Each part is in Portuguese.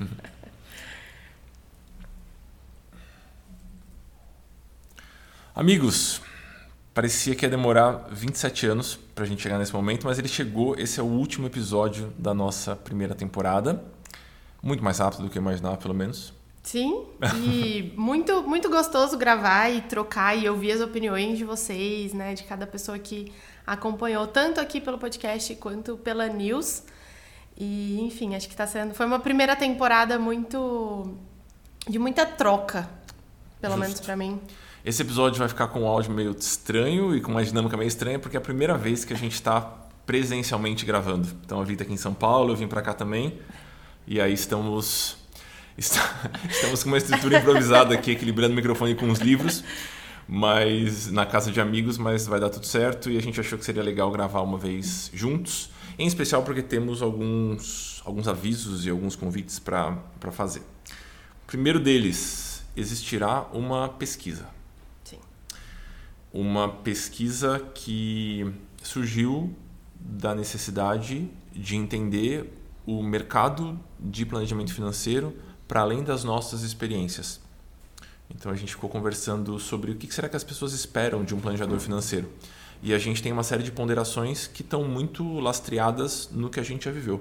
Amigos, parecia que ia demorar 27 anos para a gente chegar nesse momento, mas ele chegou. Esse é o último episódio da nossa primeira temporada. Muito mais rápido do que eu imaginava, pelo menos. Sim, e muito, muito gostoso gravar e trocar e ouvir as opiniões de vocês, né? De cada pessoa que acompanhou, tanto aqui pelo podcast quanto pela news. E, enfim, acho que está sendo. Foi uma primeira temporada muito. de muita troca, pelo Justo. menos para mim. Esse episódio vai ficar com um áudio meio estranho e com uma dinâmica meio estranha, porque é a primeira vez que a gente está presencialmente gravando. Então, a Vita aqui em São Paulo, eu vim para cá também. E aí estamos. Estamos com uma estrutura improvisada aqui, equilibrando o microfone com os livros, mas na casa de amigos, mas vai dar tudo certo e a gente achou que seria legal gravar uma vez juntos, em especial porque temos alguns, alguns avisos e alguns convites para fazer. O primeiro deles, existirá uma pesquisa uma pesquisa que surgiu da necessidade de entender o mercado de planejamento financeiro para além das nossas experiências. Então a gente ficou conversando sobre o que será que as pessoas esperam de um planejador financeiro. E a gente tem uma série de ponderações que estão muito lastreadas no que a gente já viveu.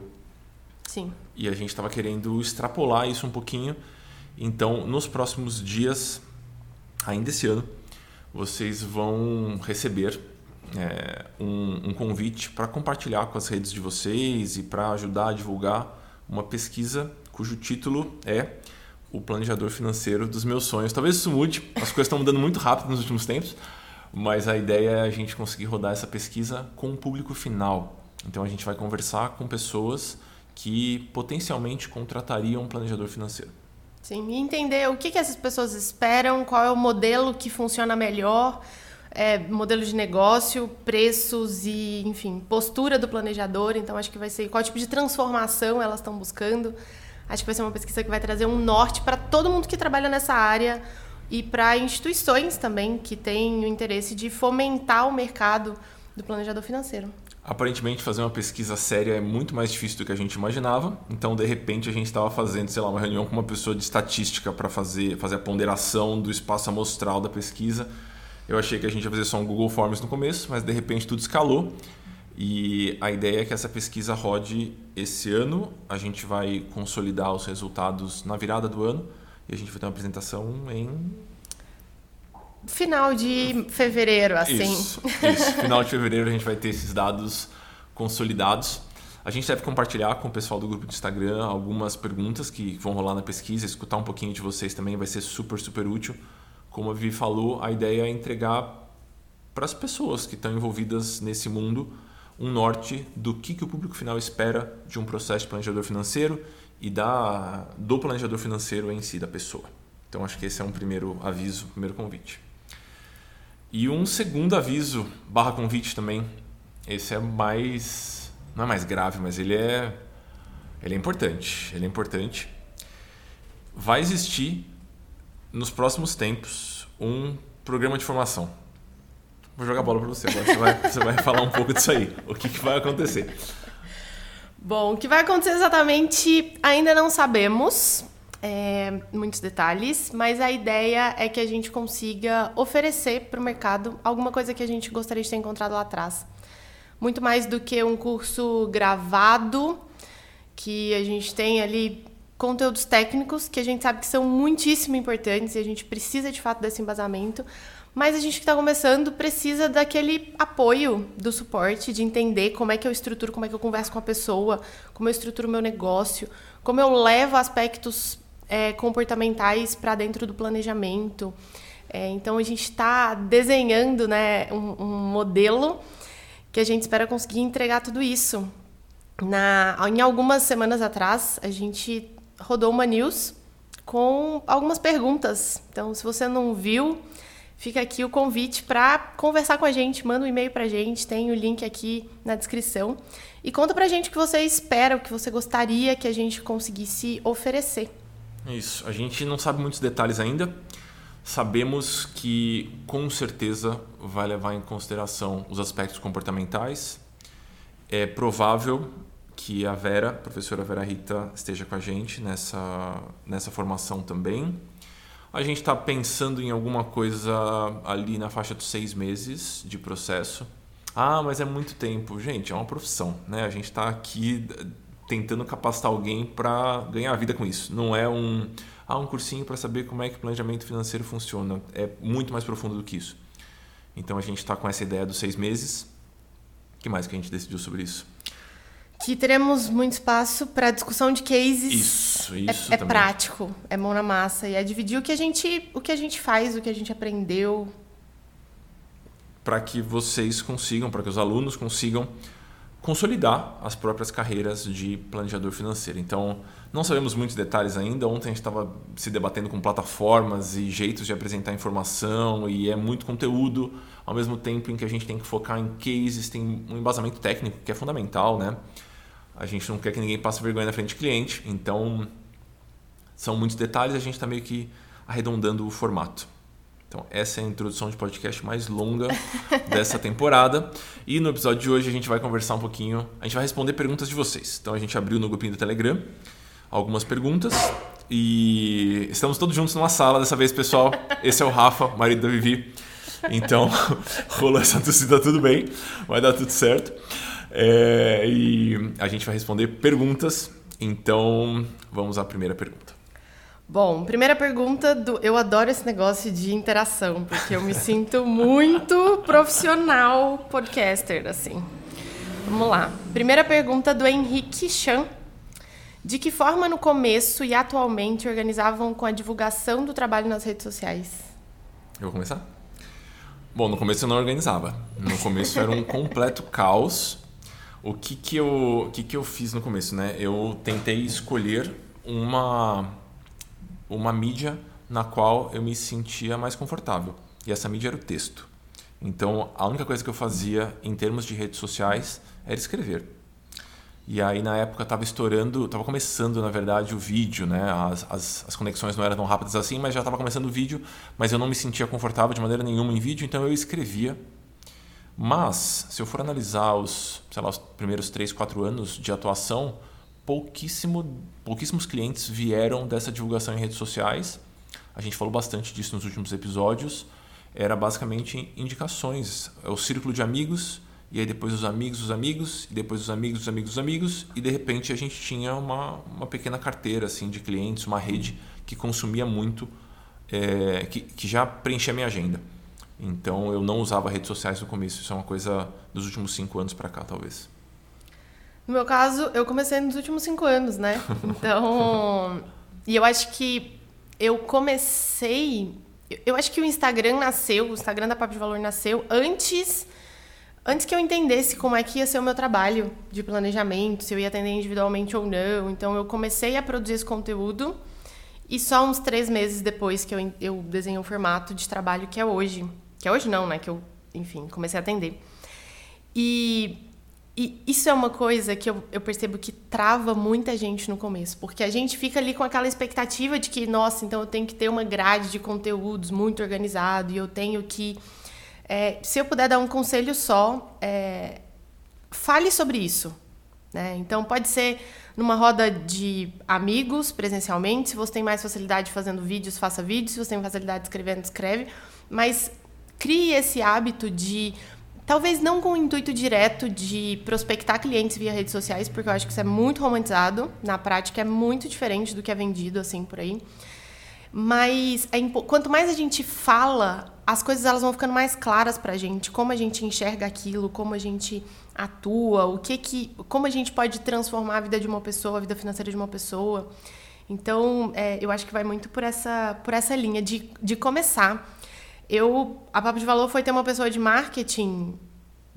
Sim. E a gente estava querendo extrapolar isso um pouquinho. Então, nos próximos dias, ainda esse ano, vocês vão receber é, um, um, convite para compartilhar com as redes de vocês e para ajudar a divulgar uma pesquisa cujo título é O Planejador Financeiro dos Meus Sonhos. Talvez isso mude, as coisas estão mudando muito rápido nos últimos tempos, mas a ideia é a gente conseguir rodar essa pesquisa com o público final. Então a gente vai conversar com pessoas que potencialmente contratariam um planejador financeiro. Sim, e entender o que, essas pessoas esperam, qual é o modelo que funciona melhor, é, modelo de negócio, preços e, enfim, postura do planejador. Então, acho que vai ser qual tipo de transformação elas estão buscando. Acho que vai ser uma pesquisa que vai trazer um norte para todo mundo que trabalha nessa área e para instituições também que têm o interesse de fomentar o mercado do planejador financeiro. Aparentemente, fazer uma pesquisa séria é muito mais difícil do que a gente imaginava. Então, de repente, a gente estava fazendo, sei lá, uma reunião com uma pessoa de estatística para fazer, fazer a ponderação do espaço amostral da pesquisa. Eu achei que a gente ia fazer só um Google Forms no começo, mas de repente tudo escalou. E a ideia é que essa pesquisa rode esse ano. A gente vai consolidar os resultados na virada do ano e a gente vai ter uma apresentação em final de fevereiro, assim. Isso, isso. Final de fevereiro a gente vai ter esses dados consolidados. A gente deve compartilhar com o pessoal do grupo de Instagram algumas perguntas que vão rolar na pesquisa, escutar um pouquinho de vocês também vai ser super, super útil. Como a Vivi falou, a ideia é entregar para as pessoas que estão envolvidas nesse mundo um norte do que, que o público final espera de um processo de planejador financeiro e da, do planejador financeiro em si, da pessoa. Então acho que esse é um primeiro aviso, primeiro convite. E um segundo aviso, barra convite também. Esse é mais. Não é mais grave, mas ele é. Ele é importante. Ele é importante. Vai existir nos próximos tempos um programa de formação. Vou jogar a bola para você agora. Você vai, você vai falar um pouco disso aí. O que, que vai acontecer? Bom, o que vai acontecer exatamente ainda não sabemos é, muitos detalhes, mas a ideia é que a gente consiga oferecer para o mercado alguma coisa que a gente gostaria de ter encontrado lá atrás. Muito mais do que um curso gravado, que a gente tem ali conteúdos técnicos que a gente sabe que são muitíssimo importantes e a gente precisa de fato desse embasamento, mas a gente que está começando precisa daquele apoio, do suporte, de entender como é que eu estruturo, como é que eu converso com a pessoa, como eu estruturo meu negócio, como eu levo aspectos é, comportamentais para dentro do planejamento. É, então a gente está desenhando né, um, um, modelo que a gente espera conseguir entregar tudo isso. Na, em algumas semanas atrás, a gente rodou uma news com algumas perguntas. Então, se você não viu, fica aqui o convite para conversar com a gente. Manda um e-mail para a gente, tem o link aqui na descrição. E conta para a gente o que você espera, o que você gostaria que a gente conseguisse oferecer. Isso. A gente não sabe muitos detalhes ainda. Sabemos que com certeza vai levar em consideração os aspectos comportamentais. É provável que a Vera, a professora Vera Rita, esteja com a gente nessa, nessa formação também. A gente está pensando em alguma coisa ali na faixa dos seis meses de processo. Ah, mas é muito tempo. Gente, é uma profissão, né? A gente está aqui tentando capacitar alguém para ganhar a vida com isso. Não é um, ah, um cursinho para saber como é que o planejamento financeiro funciona. É muito mais profundo do que isso. Então a gente está com essa ideia dos seis meses. O que mais que a gente decidiu sobre isso? Que teremos muito espaço para discussão de cases. Isso, isso. É, é prático, é mão na massa e é dividir o que a gente, o que a gente faz, o que a gente aprendeu. Para que vocês consigam, para que os alunos consigam consolidar as próprias carreiras de planejador financeiro. Então, não sabemos muitos detalhes ainda. Ontem a gente estava se debatendo com plataformas e jeitos de apresentar informação e é muito conteúdo, ao mesmo tempo em que a gente tem que focar em cases, tem um embasamento técnico que é fundamental, né? A gente não quer que ninguém passe vergonha na frente do cliente, então são muitos detalhes, a gente está meio que arredondando o formato. Então, essa é a introdução de podcast mais longa dessa temporada. E no episódio de hoje a gente vai conversar um pouquinho, a gente vai responder perguntas de vocês. Então, a gente abriu no grupinho do Telegram algumas perguntas e estamos todos juntos numa sala dessa vez, pessoal. Esse é o Rafa, marido da Vivi. Então, rolou essa torcida tudo bem, vai dar tudo certo. É, e a gente vai responder perguntas. Então, vamos à primeira pergunta. Bom, primeira pergunta do. Eu adoro esse negócio de interação, porque eu me sinto muito profissional podcaster, assim. Vamos lá. Primeira pergunta do Henrique Chan. De que forma no começo e atualmente organizavam com a divulgação do trabalho nas redes sociais? Eu vou começar? Bom, no começo eu não organizava. No começo era um completo caos. O que que eu, que que eu fiz no começo, né? Eu tentei escolher uma uma mídia na qual eu me sentia mais confortável. E essa mídia era o texto. Então, a única coisa que eu fazia em termos de redes sociais era escrever. E aí, na época, estava estourando, estava começando, na verdade, o vídeo, né? As, as, as conexões não eram tão rápidas assim, mas já estava começando o vídeo, mas eu não me sentia confortável de maneira nenhuma em vídeo, então eu escrevia. Mas, se eu for analisar os, sei lá, os primeiros 3, 4 anos de atuação, pouquíssimo, pouquíssimos clientes vieram dessa divulgação em redes sociais. A gente falou bastante disso nos últimos episódios. Era basicamente indicações, é o círculo de amigos, e aí depois os amigos dos amigos, e depois os amigos dos amigos dos amigos, e de repente a gente tinha uma, uma pequena carteira assim de clientes, uma rede que consumia muito, é, que, que já preenchia a minha agenda. Então eu não usava redes sociais no começo, isso é uma coisa dos últimos cinco anos para cá, talvez. No meu caso, eu comecei nos últimos cinco anos, né? Então. e eu acho que eu comecei. Eu acho que o Instagram nasceu, o Instagram da Papo de Valor nasceu antes. Antes que eu entendesse como é que ia ser o meu trabalho de planejamento, se eu ia atender individualmente ou não. Então, eu comecei a produzir esse conteúdo e só uns três meses depois que eu, eu desenhei o formato de trabalho que é hoje. Que é hoje não, né? Que eu, enfim, comecei a atender. E e isso é uma coisa que eu, eu, percebo que trava muita gente no começo, porque a gente fica ali com aquela expectativa de que, nossa, então eu tenho que ter uma grade de conteúdos muito organizado e eu tenho que. É, se eu puder dar um conselho só, é, fale sobre isso. Né? Então, pode ser numa roda de amigos, presencialmente. Se você tem mais facilidade fazendo vídeos, faça vídeos. Se você tem facilidade escrevendo, escreve. Mas crie esse hábito de Talvez não com o intuito direto de prospectar clientes via redes sociais, porque eu acho que isso é muito romantizado. Na prática, é muito diferente do que é vendido assim por aí. Mas é quanto mais a gente fala, as coisas elas vão ficando mais claras para a gente, como a gente enxerga aquilo, como a gente atua, o que que, como a gente pode transformar a vida de uma pessoa, a vida financeira de uma pessoa. Então, é, eu acho que vai muito por essa, por essa linha de, de começar eu, a Papo de Valor foi ter uma pessoa de marketing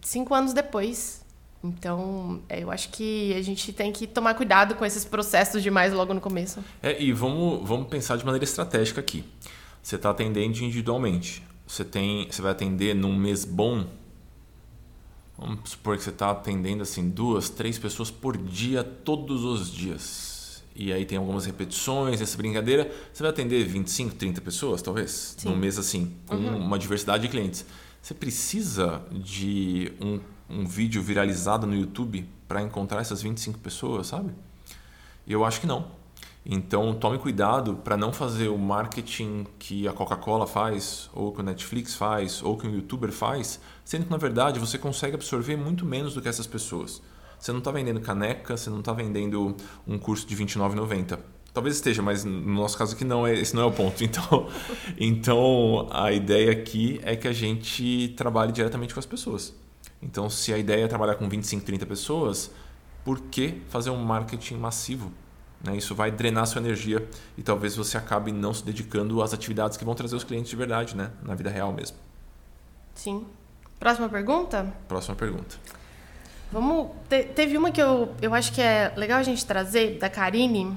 cinco anos depois. Então, é, eu acho que a gente tem que tomar cuidado com esses processos demais logo no começo. É, e vamos, vamos pensar de maneira estratégica aqui. Você está atendendo individualmente. Você, tem, você vai atender num mês bom. Vamos supor que você está atendendo assim duas, três pessoas por dia, todos os dias e aí tem algumas repetições, essa brincadeira, você vai atender 25, 30 pessoas, talvez, Sim. num mês assim, com uhum. uma diversidade de clientes. Você precisa de um, um vídeo viralizado no YouTube para encontrar essas 25 pessoas, sabe? Eu acho que não. Então tome cuidado para não fazer o marketing que a Coca-Cola faz, ou que o Netflix faz, ou que um youtuber faz, sendo que na verdade você consegue absorver muito menos do que essas pessoas. Você não está vendendo caneca, você não está vendendo um curso de R$29,90. Talvez esteja, mas no nosso caso aqui não é, esse não é o ponto. Então, então a ideia aqui é que a gente trabalhe diretamente com as pessoas. Então, se a ideia é trabalhar com 25, 30 pessoas, por que fazer um marketing massivo? Né? Isso vai drenar sua energia e talvez você acabe não se dedicando às atividades que vão trazer os clientes de verdade, né? na vida real mesmo. Sim. Próxima pergunta? Próxima pergunta. Vamos. Te, teve uma que eu, eu acho que é legal a gente trazer, da Karine,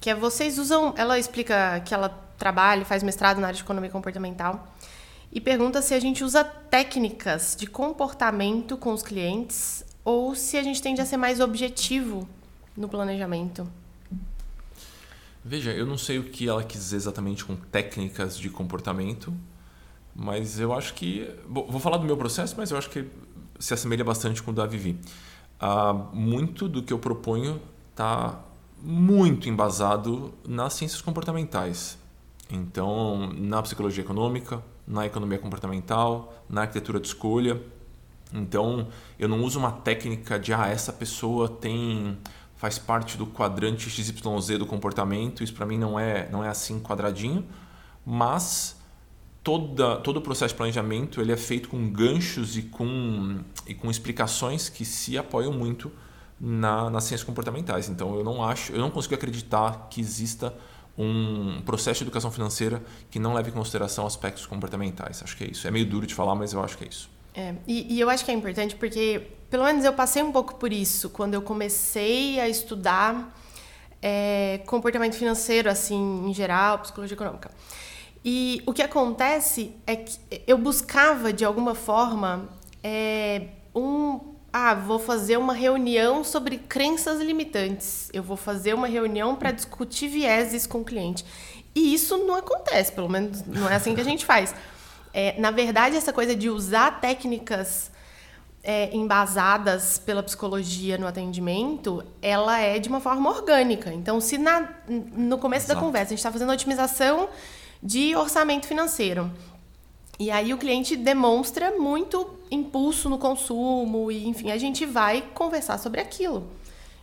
que é vocês usam. Ela explica que ela trabalha, faz mestrado na área de economia comportamental e pergunta se a gente usa técnicas de comportamento com os clientes ou se a gente tende a ser mais objetivo no planejamento. Veja, eu não sei o que ela quis dizer exatamente com técnicas de comportamento, mas eu acho que. Vou falar do meu processo, mas eu acho que se assemelha bastante com o da Vivi. Ah, muito do que eu proponho está muito embasado nas ciências comportamentais. Então, na psicologia econômica, na economia comportamental, na arquitetura de escolha. Então, eu não uso uma técnica de ah, essa pessoa tem faz parte do quadrante XYZ do comportamento. Isso para mim não é, não é assim quadradinho, mas toda, todo o processo de planejamento ele é feito com ganchos e com, e com explicações que se apoiam muito na, nas ciências comportamentais. Então eu não acho, eu não consigo acreditar que exista um processo de educação financeira que não leve em consideração aspectos comportamentais. Acho que é isso. É meio duro de falar, mas eu acho que é isso. É, e, e eu acho que é importante porque pelo menos eu passei um pouco por isso quando eu comecei a estudar é, comportamento financeiro, assim, em geral, psicologia econômica. E o que acontece é que eu buscava, de alguma forma, é, um. Ah, vou fazer uma reunião sobre crenças limitantes. Eu vou fazer uma reunião para discutir vieses com o cliente. E isso não acontece, pelo menos não é assim que a gente faz. É, na verdade, essa coisa de usar técnicas é, embasadas pela psicologia no atendimento, ela é de uma forma orgânica. Então, se na, no começo Exato. da conversa a gente está fazendo otimização de orçamento financeiro, e aí o cliente demonstra muito impulso no consumo, e enfim, a gente vai conversar sobre aquilo.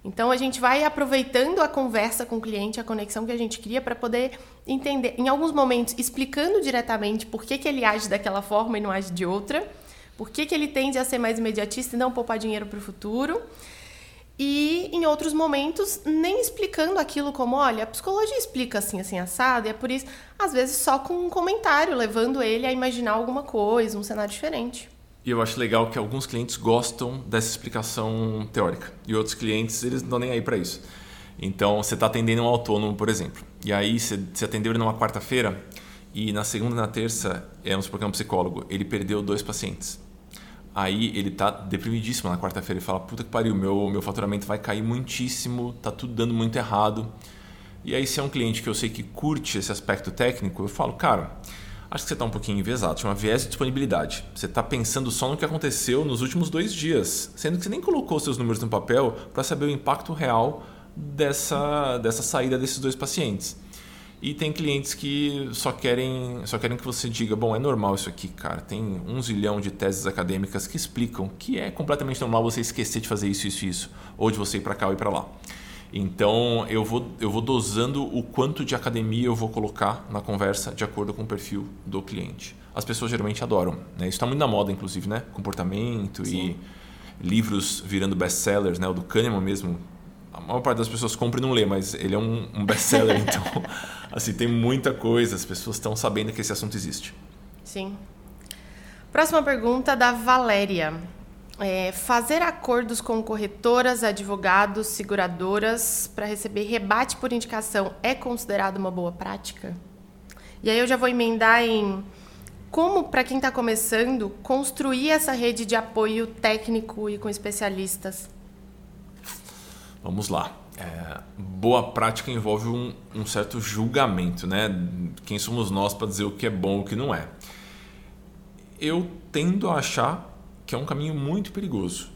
Então a gente vai aproveitando a conversa com o cliente, a conexão que a gente cria para poder entender, em alguns momentos, explicando diretamente por que, que ele age daquela forma e não age de outra por que, que ele tende a ser mais imediatista e não poupar dinheiro para o futuro? E em outros momentos, nem explicando aquilo como, olha, a psicologia explica assim, assim, assado, e é por isso, às vezes só com um comentário, levando ele a imaginar alguma coisa, um cenário diferente. E eu acho legal que alguns clientes gostam dessa explicação teórica, e outros clientes, eles não estão nem aí para isso. Então, você está atendendo um autônomo, por exemplo, e aí você, você atendeu ele numa quarta-feira, e na segunda e na terça, é, vamos supor que é um psicólogo, ele perdeu dois pacientes. Aí ele tá deprimidíssimo na quarta-feira. Ele fala: Puta que pariu, meu, meu faturamento vai cair muitíssimo, tá tudo dando muito errado. E aí, se é um cliente que eu sei que curte esse aspecto técnico, eu falo: Cara, acho que você está um pouquinho enviesado. Chama viés de disponibilidade. Você está pensando só no que aconteceu nos últimos dois dias, sendo que você nem colocou seus números no papel para saber o impacto real dessa, dessa saída desses dois pacientes. E tem clientes que só querem, só querem que você diga, bom, é normal isso aqui, cara. Tem um zilhão de teses acadêmicas que explicam que é completamente normal você esquecer de fazer isso, isso, isso, ou de você ir para cá ou ir para lá. Então eu vou, eu vou dosando o quanto de academia eu vou colocar na conversa de acordo com o perfil do cliente. As pessoas geralmente adoram. Né? Isso está muito na moda, inclusive, né? Comportamento Sim. e livros virando best-sellers, né? O do Kahneman mesmo, a maior parte das pessoas compra e não lê, mas ele é um, um best-seller, então assim tem muita coisa, as pessoas estão sabendo que esse assunto existe. Sim. Próxima pergunta da Valéria. É, fazer acordos com corretoras, advogados, seguradoras para receber rebate por indicação é considerado uma boa prática? E aí eu já vou emendar em como, para quem está começando, construir essa rede de apoio técnico e com especialistas Vamos lá. É, boa prática envolve um, um, certo julgamento, né? Quem somos nós para dizer o que é bom e o que não é? Eu tendo a achar que é um caminho muito perigoso.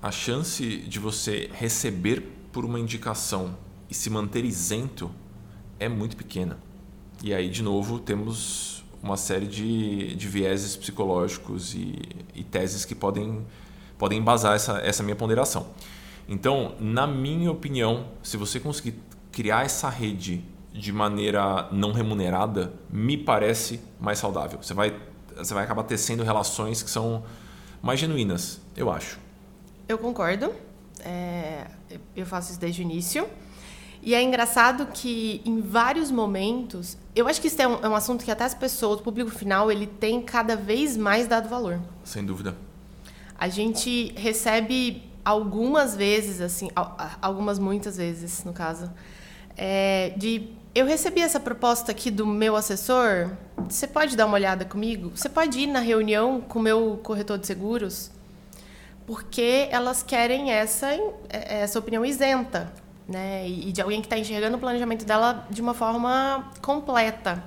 a chance de você receber por uma indicação e se manter isento é muito pequena. E aí, de novo, temos uma série de, de vieses psicológicos e, e teses que podem, podem embasar essa, essa minha ponderação. Então, na minha opinião, se você conseguir criar essa rede de maneira não remunerada, me parece mais saudável. Você vai, você vai acabar tecendo relações que são mais genuínas, eu acho. Eu concordo. É, eu faço isso desde o início. E é engraçado que em vários momentos, eu acho que isso é um, é um, assunto que até as pessoas, o público final, ele tem cada vez mais dado valor. Sem dúvida. A gente recebe algumas vezes, assim, algumas muitas vezes, no caso, é, de eu recebi essa proposta aqui do meu assessor. Você pode dar uma olhada comigo? Você pode ir na reunião com o meu corretor de seguros? Porque elas querem essa, é, essa opinião isenta, né? E de alguém que está enxergando o planejamento dela de uma forma completa.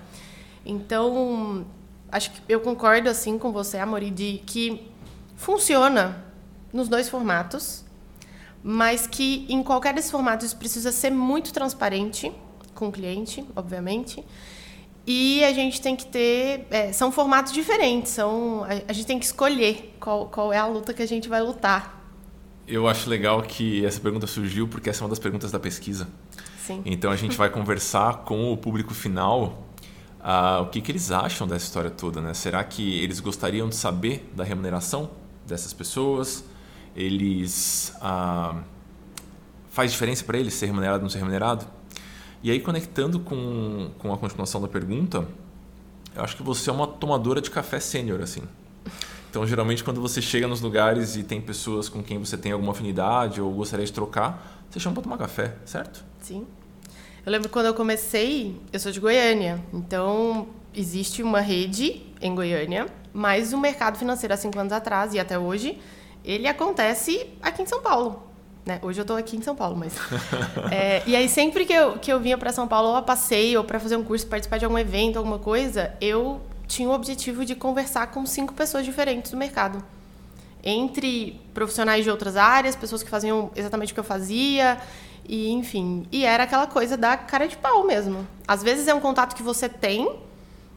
Então, acho que eu concordo assim com você, Amori, de que funciona nos dois formatos, mas que em qualquer desses formatos precisa ser muito transparente com o cliente, obviamente. E a gente tem que ter. É, são formatos diferentes, são, a, a, gente tem que escolher qual, qual é a luta que a gente vai lutar. Eu acho legal que essa pergunta surgiu porque essa é uma das perguntas da pesquisa. Sim. Então a gente vai conversar com o público final uh, o que, que eles acham dessa história toda. Né? Será que eles gostariam de saber da remuneração dessas pessoas? Eles. Uh, faz diferença para eles ser remunerado ou não ser remunerado? E aí, conectando com, com a continuação da pergunta, eu acho que você é uma tomadora de café sênior, assim. Então, geralmente, quando você chega nos lugares e tem pessoas com quem você tem alguma afinidade ou gostaria de trocar, você chama para tomar café, certo? Sim. Eu lembro quando eu comecei, eu sou de Goiânia, então existe uma rede em Goiânia, mas o mercado financeiro há cinco anos atrás e até hoje, ele acontece aqui em São Paulo. Né? Hoje eu estou aqui em São Paulo, mas. é, e aí, sempre que eu, que eu vinha para São Paulo, ou a passeio, ou para fazer um curso, participar de algum evento, alguma coisa, eu tinha o objetivo de conversar com cinco pessoas diferentes do mercado. Entre profissionais de outras áreas, pessoas que faziam exatamente o que eu fazia, e enfim. E era aquela coisa da cara de pau mesmo. Às vezes é um contato que você tem,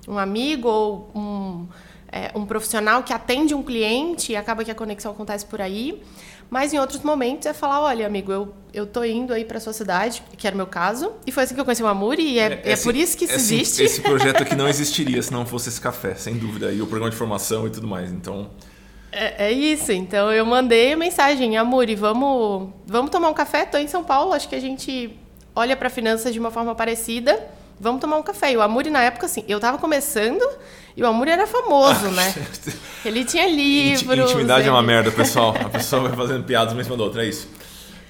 um amigo ou um, é, um profissional que atende um cliente e acaba que a conexão acontece por aí. Mas em outros momentos é falar, olha, amigo, eu, eu tô indo aí para sua cidade, que era o meu caso, e foi assim que eu conheci o Amuri, e é, é, é, por isso que isso esse, existe. Esse projeto aqui não existiria se não fosse esse café, sem dúvida, e o programa de formação e tudo mais, então... É, é isso, então eu mandei a mensagem, Amuri, vamos, vamos tomar um café? Tô em São Paulo, acho que a gente olha para finanças de uma forma parecida, vamos tomar um café. E o Amuri, na época, assim, eu estava começando e o Amuri era famoso, né? Ele tinha livros. Intimidade ele... é uma merda, pessoal. A pessoa vai fazendo piadas uma em cima da outra, é isso.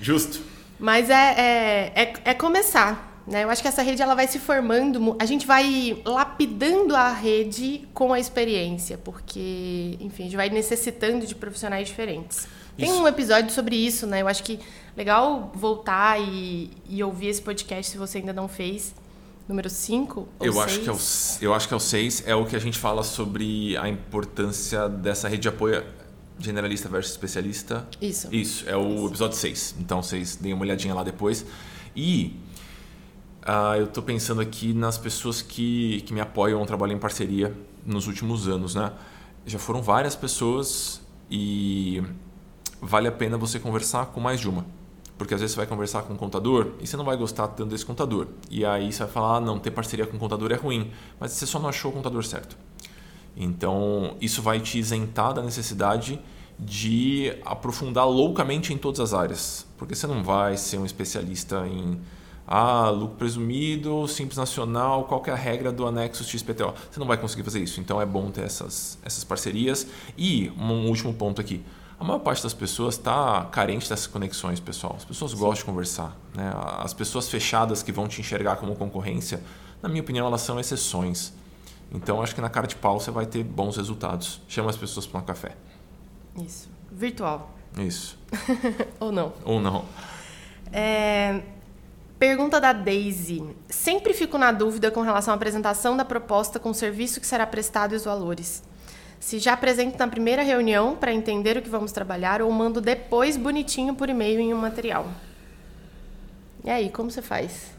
Justo. Mas é, é, é, é começar. Né? Eu acho que essa rede ela vai se formando, a gente vai lapidando a rede com a experiência, porque, enfim, a gente vai necessitando de profissionais diferentes. Isso. Tem um episódio sobre isso, né? Eu acho que legal voltar e, e ouvir esse podcast se você ainda não fez número 5 eu seis? acho que é o eu acho que é o 6 é o que a gente fala sobre a importância dessa rede de apoio generalista versus especialista. Isso. Isso é o isso. episódio 6 então vocês deem uma olhadinha lá depois. E uh, eu estou pensando aqui nas pessoas que, que me apoiam ao trabalho em parceria nos últimos anos né? Já foram várias pessoas e vale a pena você conversar com mais de uma porque às vezes você vai conversar com um contador e você não vai gostar tanto desse contador. E aí você vai falar, ah, não, ter parceria com um contador é ruim. Mas você só não achou o contador certo. Então, isso vai te isentar da necessidade de aprofundar loucamente em todas as áreas. Porque você não vai ser um especialista em ah, lucro presumido, simples nacional, qual é a regra do anexo XPTO. Você não vai conseguir fazer isso. Então é bom ter essas, essas parcerias. E um último ponto aqui a maior parte das pessoas está carente dessas conexões, pessoal. As pessoas Sim. gostam de conversar. Né? As pessoas fechadas que vão te enxergar como concorrência, na minha opinião, elas são exceções. Então, acho que na cara de pau você vai ter bons resultados. Chama as pessoas para um café. Isso. Virtual. Isso. Ou não. Ou não. É... Pergunta da Daisy. Sempre fico na dúvida com relação à apresentação da proposta com o serviço que será prestado e os valores. Se já apresento na primeira reunião para entender o que vamos trabalhar ou mando depois bonitinho por e-mail em um material. E aí, como você faz?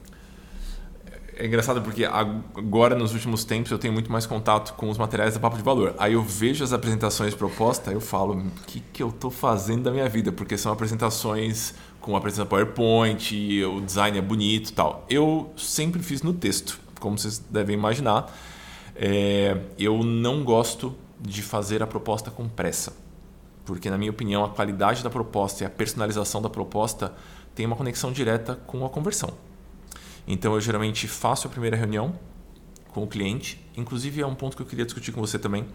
É engraçado porque agora, nos últimos tempos, eu tenho muito mais contato com os materiais da Papo de Valor. Aí eu vejo as apresentações propostas, eu falo, o que, que eu estou fazendo da minha vida? Porque são apresentações com apresentação PowerPoint, o design é bonito tal. Eu sempre fiz no texto, como vocês devem imaginar. É, eu não gosto de fazer a proposta com pressa. Porque, na minha opinião, a qualidade da proposta e a personalização da proposta tem uma conexão direta com a conversão. Então eu geralmente faço a primeira reunião com o cliente. Inclusive é um ponto que eu queria discutir com você também.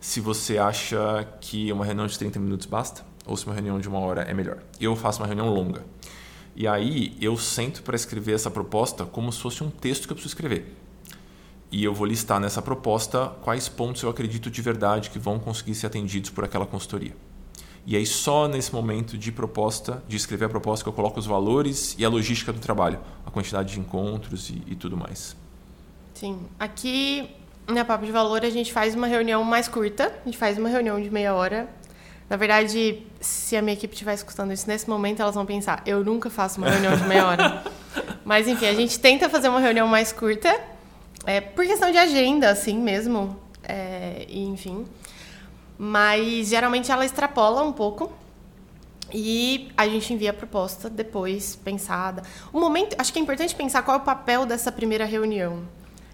Se você acha que uma reunião de 30 minutos basta ou se uma reunião de uma hora é melhor. Eu faço uma reunião longa. E aí eu sento para escrever essa proposta como se fosse um texto que eu preciso escrever. E eu vou listar nessa proposta quais pontos eu acredito de verdade que vão conseguir ser atendidos por aquela consultoria. E aí só nesse momento de proposta, de escrever a proposta, que eu coloco os valores e a logística do trabalho, a quantidade de encontros e, e tudo mais. Sim. Aqui na Papo de Valor a gente faz uma reunião mais curta, a gente faz uma reunião de meia hora. Na verdade, se a minha equipe estiver escutando isso nesse momento, elas vão pensar, eu nunca faço uma reunião de meia hora. Mas enfim, a gente tenta fazer uma reunião mais curta, é, por questão de agenda, assim mesmo. É, enfim. Mas geralmente ela extrapola um pouco e a gente envia a proposta depois pensada. O momento, acho que é importante pensar qual é o papel dessa primeira reunião.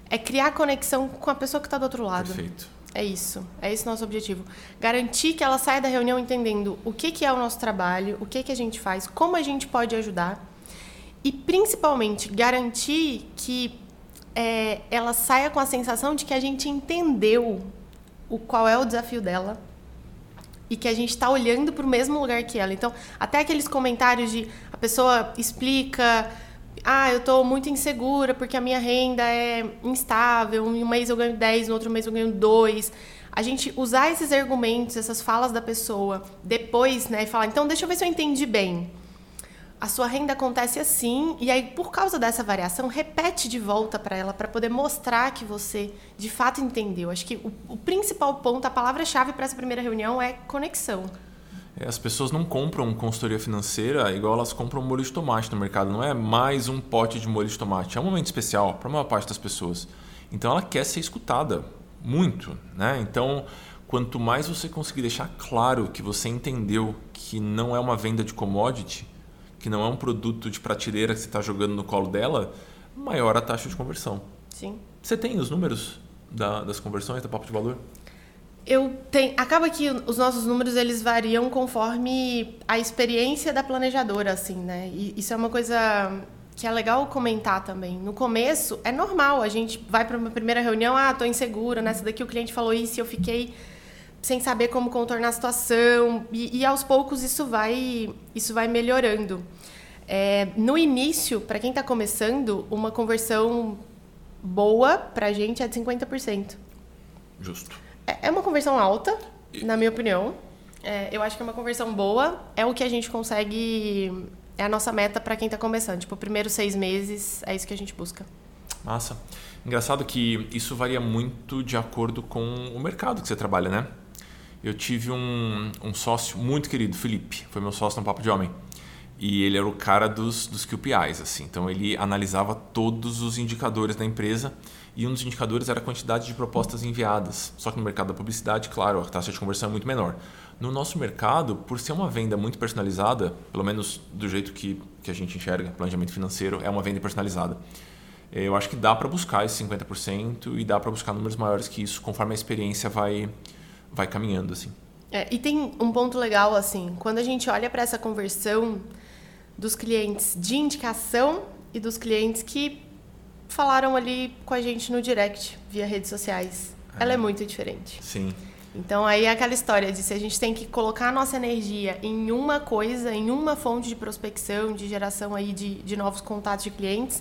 É criar conexão com a pessoa que está do outro lado. Perfeito. É isso. É esse nosso objetivo. Garantir que ela saia da reunião entendendo o que, que é o nosso trabalho, o que, que a gente faz, como a gente pode ajudar. E, principalmente, garantir que é, ela saia com a sensação de que a gente entendeu o qual é o desafio dela e que a gente está olhando para o mesmo lugar que ela. Então, até aqueles comentários de a pessoa explica, ah, eu estou muito insegura porque a minha renda é instável, um mês eu ganho 10, no outro mês eu ganho 2. A gente usar esses argumentos, essas falas da pessoa, depois, né, e falar, então deixa eu ver se eu entendi bem a sua renda acontece assim, e aí por causa dessa variação, repete de volta para ela para poder mostrar que você de fato entendeu. Acho que o, o principal ponto, a palavra-chave para essa primeira reunião é conexão. É, as pessoas não compram consultoria financeira igual elas compram molho de tomate no mercado. Não é mais um pote de molho de tomate. É um momento especial para a maior parte das pessoas. Então ela quer ser escutada muito, né? Então quanto mais você conseguir deixar claro que você entendeu que não é uma venda de commodity, que não é um produto de prateleira que você está jogando no colo dela, maior a taxa de conversão. Sim. Você tem os números da, das conversões da Papo de Valor? Eu tenho. Acaba que os nossos números eles variam conforme a experiência da planejadora, assim, né? E isso é uma coisa que é legal comentar também. No começo é normal, a gente vai para uma primeira reunião, ah, tô insegura, nessa daqui o cliente falou isso e eu fiquei sem saber como contornar a situação e, e aos poucos isso vai isso vai melhorando. É, no início, para quem está começando, uma conversão boa para a gente é de 50%. Justo. É, é uma conversão alta, e... na minha opinião. É, eu acho que é uma conversão boa. É o que a gente consegue. É a nossa meta para quem está começando. Tipo, primeiros seis meses é isso que a gente busca. Massa. Engraçado que isso varia muito de acordo com o mercado que você trabalha, né? Eu tive um, um sócio muito querido, Felipe, foi meu sócio no Papo de Homem. E ele era o cara dos, dos QPIs, assim. Então ele analisava todos os indicadores da empresa e um dos indicadores era a quantidade de propostas enviadas. Só que no mercado da publicidade, claro, a taxa de conversão é muito menor. No nosso mercado, por ser uma venda muito personalizada, pelo menos do jeito que, que a gente enxerga, planejamento financeiro, é uma venda personalizada. Eu acho que dá para buscar esse 50% e dá para buscar números maiores que isso, conforme a experiência vai, vai caminhando assim. É, e tem um ponto legal assim, quando a gente olha para essa conversão dos clientes de indicação e dos clientes que falaram ali com a gente no direct via redes sociais, é. ela é muito diferente. Sim. Então aí é aquela história de se a gente tem que colocar a nossa energia em uma coisa, em uma fonte de prospecção, de geração aí de, de novos contatos de clientes,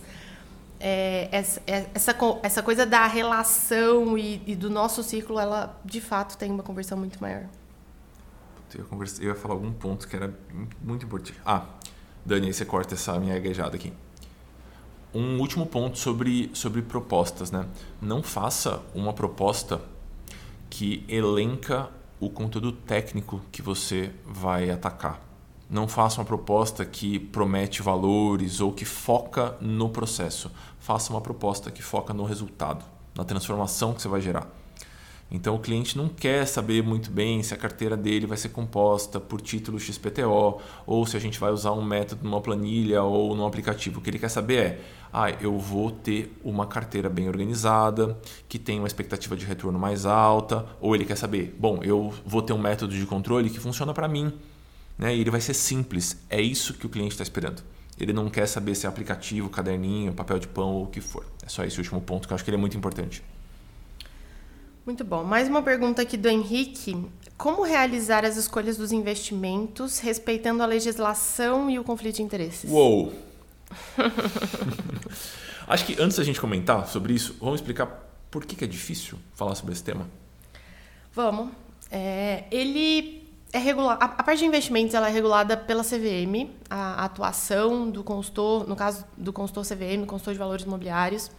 é, essa, é, essa, essa coisa da relação e, e, do nosso ciclo, ela de fato tem uma conversão muito maior. Eu, converse, eu ia falar algum ponto que era muito importante. Ah, Dani, você corta essa minha gaguejada aqui. Um último ponto sobre, sobre propostas, né? Não faça uma proposta que elenca o conteúdo técnico que você vai atacar. Não faça uma proposta que promete valores ou que foca no processo. Faça uma proposta que foca no resultado, na transformação que você vai gerar. Então o cliente não quer saber muito bem se a carteira dele vai ser composta por título XPTO ou se a gente vai usar um método numa planilha ou num aplicativo. O que ele quer saber é: ah, eu vou ter uma carteira bem organizada, que tem uma expectativa de retorno mais alta, ou ele quer saber, bom, eu vou ter um método de controle que funciona para mim, né? E ele vai ser simples. É isso que o cliente está esperando. Ele não quer saber se é aplicativo, caderninho, papel de pão ou o que for. É só esse último ponto que eu acho que ele é muito importante. Muito bom. Mais uma pergunta aqui do Henrique. Como realizar as escolhas dos investimentos respeitando a legislação e o conflito de interesses? Uou! Acho que antes da gente comentar sobre isso, vamos explicar por que, que é difícil falar sobre esse tema? Vamos. É, ele é regulado. A, parte de investimentos ela é regulada pela CVM, a, a atuação do consultor, no caso do consultor CVM, consultor de valores imobiliários.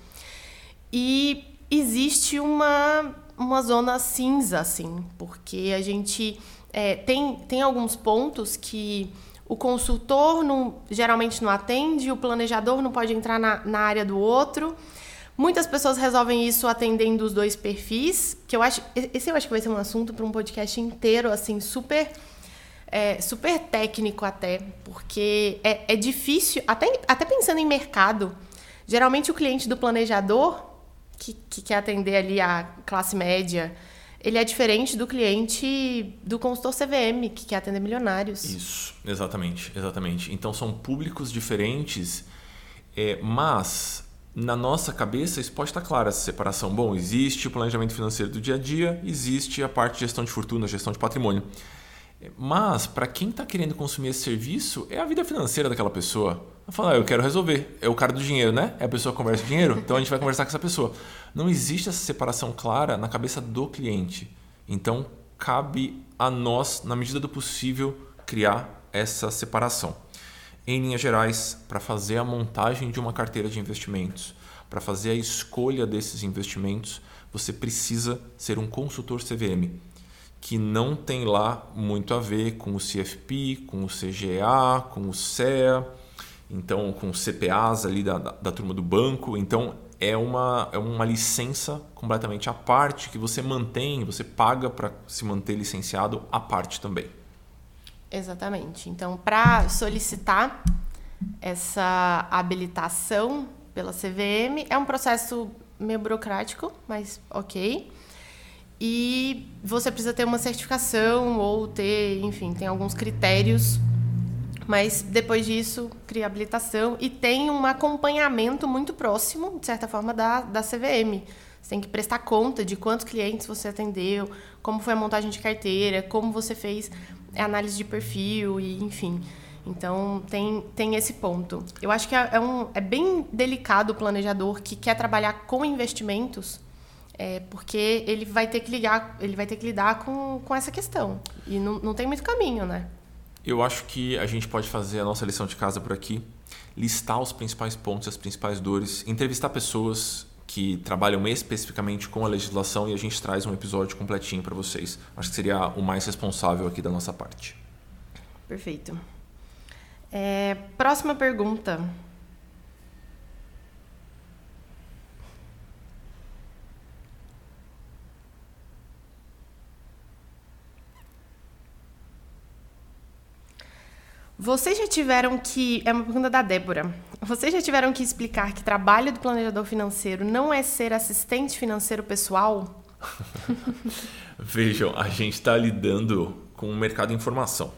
E existe uma uma zona cinza, assim, porque a gente é, tem, tem alguns pontos que o consultor não, geralmente não atende, o planejador não pode entrar na, na área do outro. Muitas pessoas resolvem isso atendendo os dois perfis, que eu acho. Esse eu acho que vai ser um assunto para um podcast inteiro, assim, super. É, super técnico até, porque é, é difícil, até, até pensando em mercado, geralmente o cliente do planejador que, que quer atender ali a classe média, ele é diferente do cliente do consultor CVM, que quer atender milionários. Isso, exatamente, exatamente. Então são públicos diferentes, é, mas na nossa cabeça isso pode estar claro essa separação. Bom, existe o planejamento financeiro do dia a dia, existe a parte de gestão de fortuna, gestão de patrimônio. Mas, para quem está querendo consumir esse serviço, é a vida financeira daquela pessoa. Fala, ah, eu quero resolver. É o cara do dinheiro, né? É a pessoa que conversa dinheiro, então a gente vai conversar com essa pessoa. Não existe essa separação clara na cabeça do cliente. Então, cabe a nós, na medida do possível, criar essa separação. Em linhas gerais, para fazer a montagem de uma carteira de investimentos, para fazer a escolha desses investimentos, você precisa ser um consultor CVM que não tem lá muito a ver com o CFP, com o CGA, com o CEA, então com os CPAs ali da, da, da turma do banco. Então é uma, é uma licença completamente à parte que você mantém, você paga para se manter licenciado à parte também. Exatamente. Então, para solicitar essa habilitação pela CVM, é um processo meio burocrático, mas ok. E você precisa ter uma certificação ou ter, enfim, tem alguns critérios. Mas depois disso, cria habilitação e tem um acompanhamento muito próximo, de certa forma, da, da CVM. Você tem que prestar conta de quantos clientes você atendeu, como foi a montagem de carteira, como você fez análise de perfil e enfim. Então tem, tem esse ponto. Eu acho que é, é, um, é bem delicado o planejador que quer trabalhar com investimentos é, porque ele vai ter que ligar, ele vai ter que lidar com, com essa questão. E não, não tem muito caminho, né? Eu acho que a gente pode fazer a nossa lição de casa por aqui, listar os principais pontos, as principais dores, entrevistar pessoas que trabalham especificamente com a legislação e a gente traz um episódio completinho para vocês. Acho que seria o mais responsável aqui da nossa parte. Perfeito. É, próxima pergunta. Vocês já tiveram que. É uma pergunta da Débora. Vocês já tiveram que explicar que trabalho do planejador financeiro não é ser assistente financeiro pessoal? Vejam, a gente está lidando com o mercado de informação.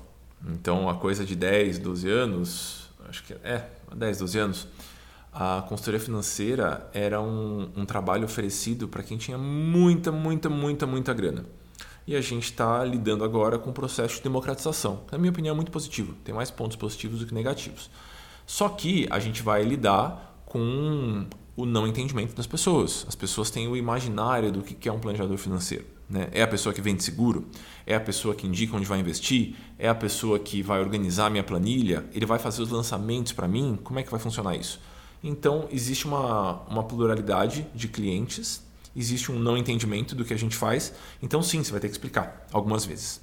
Então, a coisa de 10, 12 anos, acho que é, 10, 12 anos, a consultoria financeira era um, um trabalho oferecido para quem tinha muita, muita, muita, muita grana e a gente está lidando agora com o processo de democratização. Na minha opinião, é muito positivo. Tem mais pontos positivos do que negativos. Só que a gente vai lidar com o não entendimento das pessoas. As pessoas têm o imaginário do que é um planejador financeiro. Né? É a pessoa que vende seguro? É a pessoa que indica onde vai investir? É a pessoa que vai organizar minha planilha? Ele vai fazer os lançamentos para mim? Como é que vai funcionar isso? Então, existe uma, uma pluralidade de clientes existe um não entendimento do que a gente faz. Então, sim, você vai ter que explicar algumas vezes.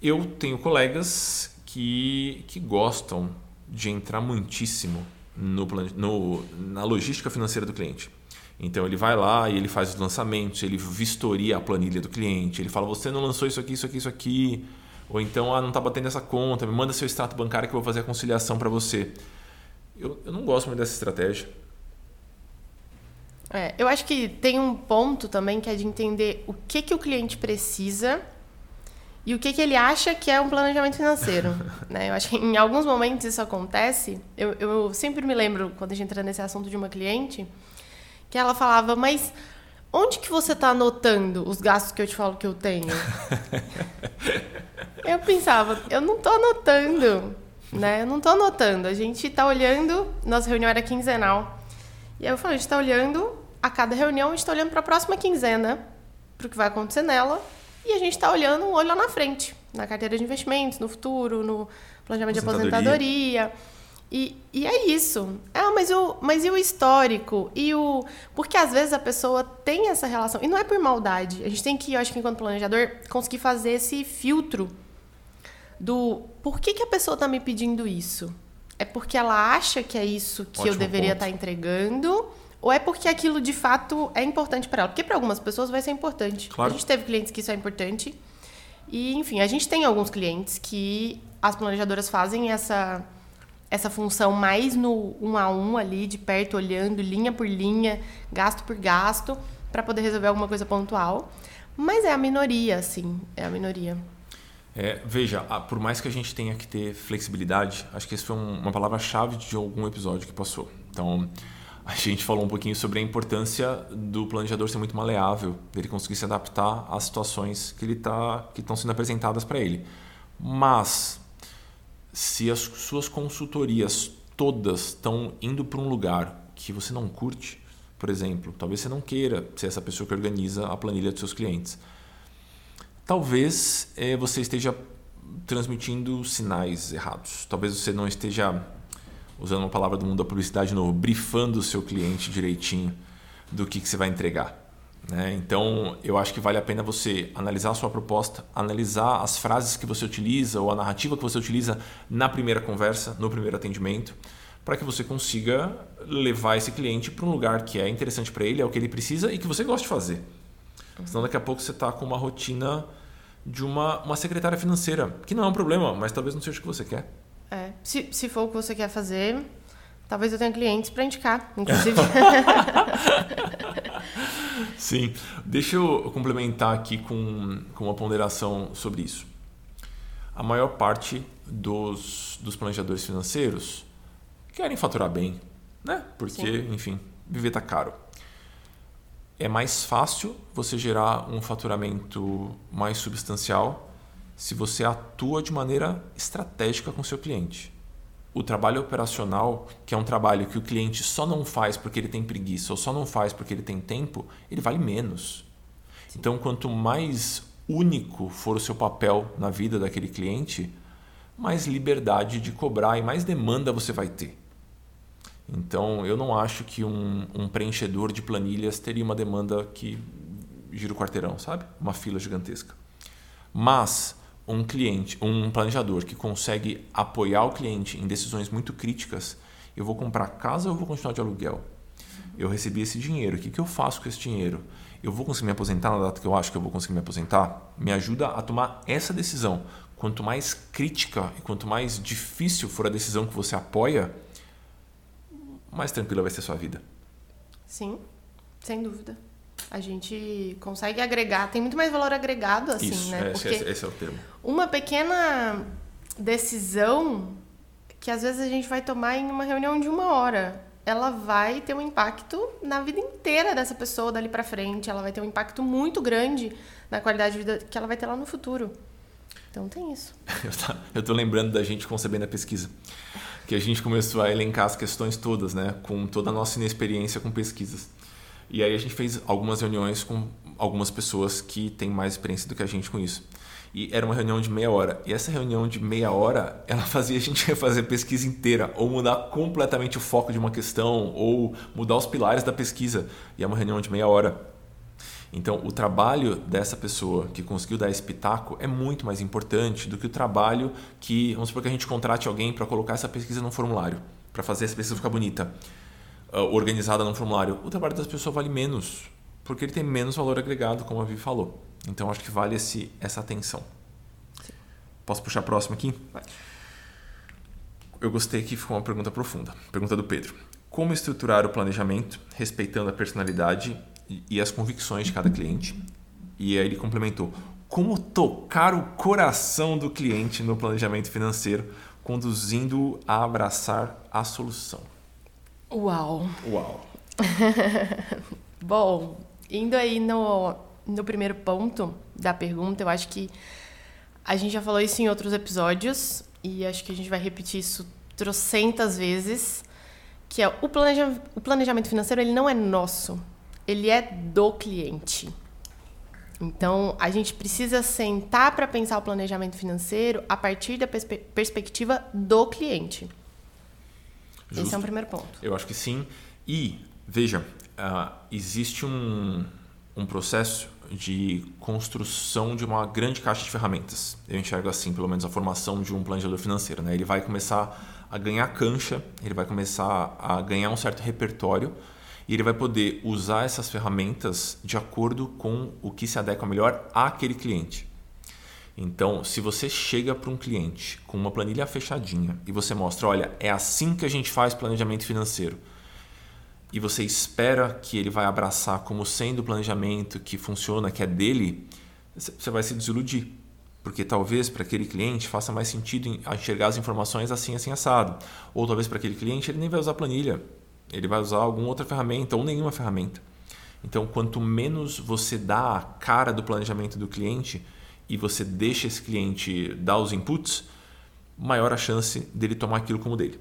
Eu tenho colegas que, que gostam de entrar muitíssimo no, no, na logística financeira do cliente. Então ele vai lá e ele faz os lançamentos, ele vistoria a planilha do cliente, ele fala: você não lançou isso aqui, isso aqui, isso aqui, ou então ah, não está batendo essa conta, me manda seu extrato bancário que eu vou fazer a conciliação para você. Eu, eu não gosto muito dessa estratégia. É, eu acho que tem um ponto também que é de entender o que, que o cliente precisa e o que, que ele acha que é um planejamento financeiro. né? Eu acho que em alguns momentos isso acontece. Eu, eu sempre me lembro, quando a gente entra nesse assunto de uma cliente, que ela falava, mas onde que você está anotando os gastos que eu te falo que eu tenho? eu pensava, eu não estou anotando, né? Eu não estou anotando. A gente está olhando, nossa reunião era quinzenal. E aí eu falei, a gente está olhando, a cada reunião a gente está olhando para a próxima quinzena, para o que vai acontecer nela, e a gente está olhando um olho lá na frente, na carteira de investimentos, no futuro, no planejamento de aposentadoria. E, e é isso. Ah, mas o, mas e o histórico? E o. Porque às vezes a pessoa tem essa relação. E não é por maldade. A gente tem que, eu acho que enquanto planejador, conseguir fazer esse filtro do por que, que a pessoa está me pedindo isso? É porque ela acha que é isso que Ótimo eu deveria estar tá entregando? Ou é porque aquilo de fato é importante para ela? Porque para algumas pessoas vai ser importante. Claro. A gente teve clientes que isso é importante. E, enfim, a gente tem alguns clientes que as planejadoras fazem essa essa função mais no um a um ali, de perto, olhando linha por linha, gasto por gasto, para poder resolver alguma coisa pontual. Mas é a minoria, assim, é a minoria. É, veja, por mais que a gente tenha que ter flexibilidade, acho que essa foi uma palavra-chave de algum episódio que passou. Então, a gente falou um pouquinho sobre a importância do planejador ser muito maleável, dele conseguir se adaptar às situações que ele tá, que estão sendo apresentadas para ele. Mas se as suas consultorias todas estão indo para um lugar que você não curte, por exemplo, talvez você não queira ser essa pessoa que organiza a planilha dos seus clientes. Talvez é, você esteja transmitindo sinais errados. Talvez você não esteja, usando uma palavra do mundo da publicidade de novo, brifando o seu cliente direitinho do que, que você vai entregar. Né? Então, eu acho que vale a pena você analisar a sua proposta, analisar as frases que você utiliza ou a narrativa que você utiliza na primeira conversa, no primeiro atendimento, para que você consiga levar esse cliente para um lugar que é interessante para ele, é o que ele precisa e que você gosta de fazer. Senão, daqui a pouco você está com uma rotina de uma, uma secretária financeira, que não é um problema, mas talvez não seja o que você quer. É, se, se for o que você quer fazer, talvez eu tenha clientes para indicar, inclusive. Sim. Deixa eu complementar aqui com, com uma ponderação sobre isso. A maior parte dos, dos planejadores financeiros querem faturar bem, né? Porque, Sim. enfim, viver tá caro. É mais fácil você gerar um faturamento mais substancial se você atua de maneira estratégica com seu cliente o trabalho operacional, que é um trabalho que o cliente só não faz porque ele tem preguiça ou só não faz porque ele tem tempo, ele vale menos. Sim. Então, quanto mais único for o seu papel na vida daquele cliente, mais liberdade de cobrar e mais demanda você vai ter. Então, eu não acho que um, um preenchedor de planilhas teria uma demanda que gira o quarteirão, sabe? Uma fila gigantesca. Mas um cliente, um planejador que consegue apoiar o cliente em decisões muito críticas, eu vou comprar casa ou vou continuar de aluguel? Eu recebi esse dinheiro, o que, que eu faço com esse dinheiro? Eu vou conseguir me aposentar na data que eu acho que eu vou conseguir me aposentar? Me ajuda a tomar essa decisão. Quanto mais crítica e quanto mais difícil for a decisão que você apoia, mais tranquila vai ser a sua vida. Sim, sem dúvida a gente consegue agregar, tem muito mais valor agregado, assim, Isso, né? Esse, Porque esse é o termo. Uma pequena decisão que às vezes a gente vai tomar em uma reunião de uma hora, ela vai ter um impacto na vida inteira dessa pessoa dali para frente, ela vai ter um impacto muito grande na qualidade de vida que ela vai ter lá no futuro. Então tem isso. Eu tô lembrando da gente concebendo a pesquisa. Que a gente começou a elencar as questões todas, né? Com toda a nossa inexperiência com pesquisas. E aí a gente fez algumas reuniões com algumas pessoas que têm mais experiência do que a gente com isso. E era uma reunião de meia hora. E essa reunião de meia hora, ela fazia a gente refazer a pesquisa inteira, ou mudar completamente o foco de uma questão, ou mudar os pilares da pesquisa. E é uma reunião de meia hora. Então, o trabalho dessa pessoa que conseguiu dar esse pitaco é muito mais importante do que o trabalho que, vamos supor que a gente contrate alguém para colocar essa pesquisa num formulário, para fazer essa pesquisa ficar bonita, uh, organizada num formulário. O trabalho dessa pessoa vale menos, porque ele tem menos valor agregado, como a Vivi falou. Então, acho que vale esse, essa atenção. Sim. Posso puxar a próxima aqui? Pode. Eu gostei que ficou uma pergunta profunda. Pergunta do Pedro. Como estruturar o planejamento, respeitando a personalidade e as convicções de cada cliente. E aí ele complementou: como tocar o coração do cliente no planejamento financeiro, conduzindo a abraçar a solução. Uau! Uau! Bom, indo aí no, no primeiro ponto da pergunta, eu acho que a gente já falou isso em outros episódios e acho que a gente vai repetir isso trocentas vezes, que é o, planeja, o planejamento financeiro ele não é nosso, ele é do cliente. Então, a gente precisa sentar para pensar o planejamento financeiro a partir da perspe perspectiva do cliente. Justo. Esse é um primeiro ponto. Eu acho que sim. E, veja, uh, existe um, um processo de construção de uma grande caixa de ferramentas. Eu enxergo assim, pelo menos, a formação de um planejador financeiro. Né? Ele vai começar a ganhar cancha, ele vai começar a ganhar um certo repertório e ele vai poder usar essas ferramentas de acordo com o que se adequa melhor àquele cliente. Então, se você chega para um cliente com uma planilha fechadinha e você mostra, olha, é assim que a gente faz planejamento financeiro, e você espera que ele vai abraçar como sendo o planejamento que funciona, que é dele, você vai se desiludir. Porque talvez para aquele cliente faça mais sentido enxergar as informações assim, assim, assado. Ou talvez para aquele cliente ele nem vai usar planilha ele vai usar alguma outra ferramenta ou nenhuma ferramenta. Então, quanto menos você dá a cara do planejamento do cliente e você deixa esse cliente dar os inputs, maior a chance dele tomar aquilo como dele.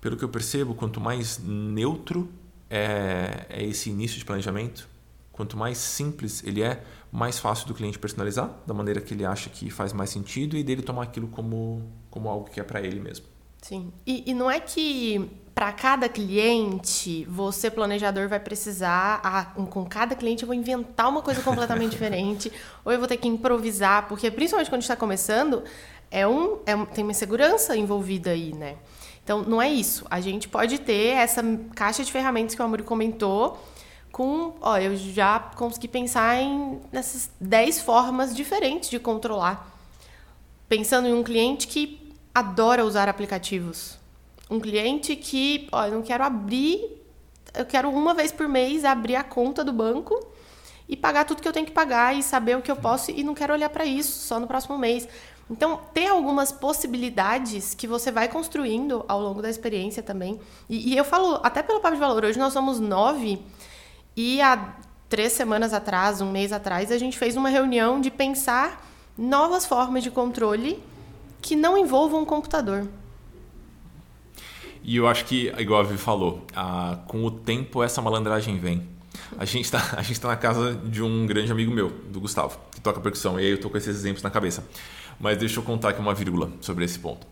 Pelo que eu percebo, quanto mais neutro é, é esse início de planejamento, quanto mais simples ele é, mais fácil do cliente personalizar da maneira que ele acha que faz mais sentido e dele tomar aquilo como, como algo que é para ele mesmo. Sim. E, e não é que para cada cliente, você, planejador, vai precisar. Ah, com cada cliente eu vou inventar uma coisa completamente diferente, ou eu vou ter que improvisar, porque principalmente quando está começando, é um, é, tem uma segurança envolvida aí, né? Então, não é isso. A gente pode ter essa caixa de ferramentas que o Amor comentou, com, ó, eu já consegui pensar em nessas 10 formas diferentes de controlar. Pensando em um cliente que adora usar aplicativos. Um cliente que, ó, eu não quero abrir, eu quero uma vez por mês abrir a conta do banco e pagar tudo que eu tenho que pagar e saber o que eu posso e não quero olhar para isso só no próximo mês. Então, ter algumas possibilidades que você vai construindo ao longo da experiência também. E, e eu falo, até pelo Papo de Valor, hoje nós somos nove e há três semanas atrás, um mês atrás, a gente fez uma reunião de pensar novas formas de controle que não envolvam um computador. E eu acho que, igual a Vivi falou, a, com o tempo essa malandragem vem. A gente está tá na casa de um grande amigo meu, do Gustavo, que toca percussão. E aí eu tô com esses exemplos na cabeça. Mas deixa eu contar aqui uma vírgula sobre esse ponto.